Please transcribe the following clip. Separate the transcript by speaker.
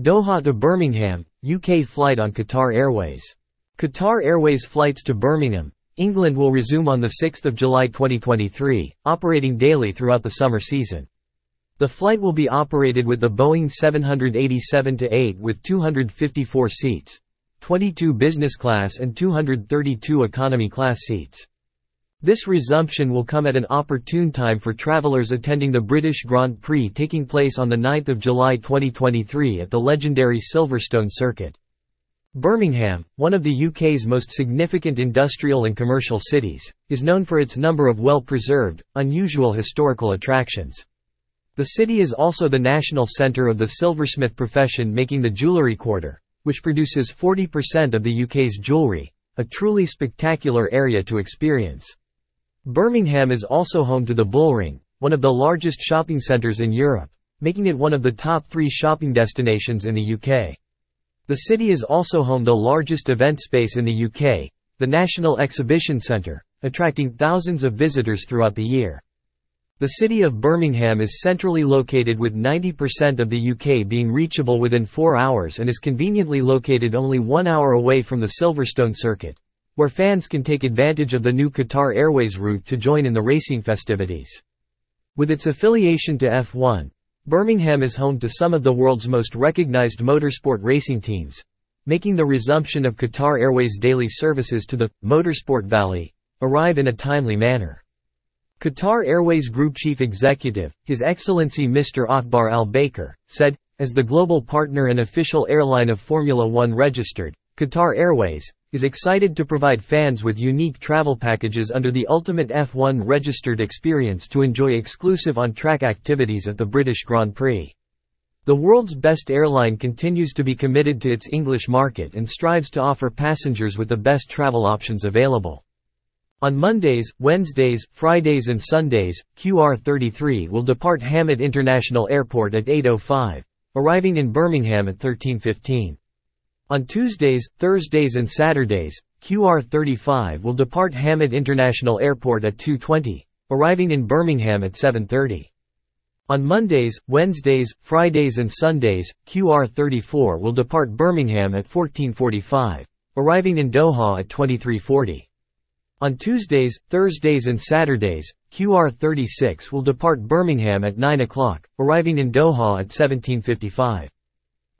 Speaker 1: Doha to Birmingham, UK flight on Qatar Airways. Qatar Airways flights to Birmingham, England will resume on 6 July 2023, operating daily throughout the summer season. The flight will be operated with the Boeing 787-8 with 254 seats, 22 business class and 232 economy class seats. This resumption will come at an opportune time for travelers attending the British Grand Prix taking place on 9 July 2023 at the legendary Silverstone Circuit. Birmingham, one of the UK's most significant industrial and commercial cities, is known for its number of well-preserved, unusual historical attractions. The city is also the national centre of the silversmith profession making the Jewellery Quarter, which produces 40% of the UK's jewellery, a truly spectacular area to experience. Birmingham is also home to the Bullring, one of the largest shopping centres in Europe, making it one of the top three shopping destinations in the UK. The city is also home the largest event space in the UK, the National Exhibition Centre, attracting thousands of visitors throughout the year. The city of Birmingham is centrally located with 90% of the UK being reachable within four hours and is conveniently located only one hour away from the Silverstone circuit where fans can take advantage of the new Qatar Airways route to join in the racing festivities. With its affiliation to F1, Birmingham is home to some of the world's most recognized motorsport racing teams, making the resumption of Qatar Airways daily services to the Motorsport Valley arrive in a timely manner. Qatar Airways Group Chief Executive, His Excellency Mr. Akbar Al Baker, said, as the global partner and official airline of Formula One registered, Qatar Airways, is excited to provide fans with unique travel packages under the Ultimate F1 registered experience to enjoy exclusive on-track activities at the British Grand Prix. The world's best airline continues to be committed to its English market and strives to offer passengers with the best travel options available. On Mondays, Wednesdays, Fridays and Sundays, QR33 will depart Hamad International Airport at 8.05, arriving in Birmingham at 13.15. On Tuesdays, Thursdays and Saturdays, QR35 will depart Hamad International Airport at 2.20, arriving in Birmingham at 7.30. On Mondays, Wednesdays, Fridays and Sundays, QR34 will depart Birmingham at 14.45, arriving in Doha at 23.40. On Tuesdays, Thursdays and Saturdays, QR36 will depart Birmingham at 9 o'clock, arriving in Doha at 17.55.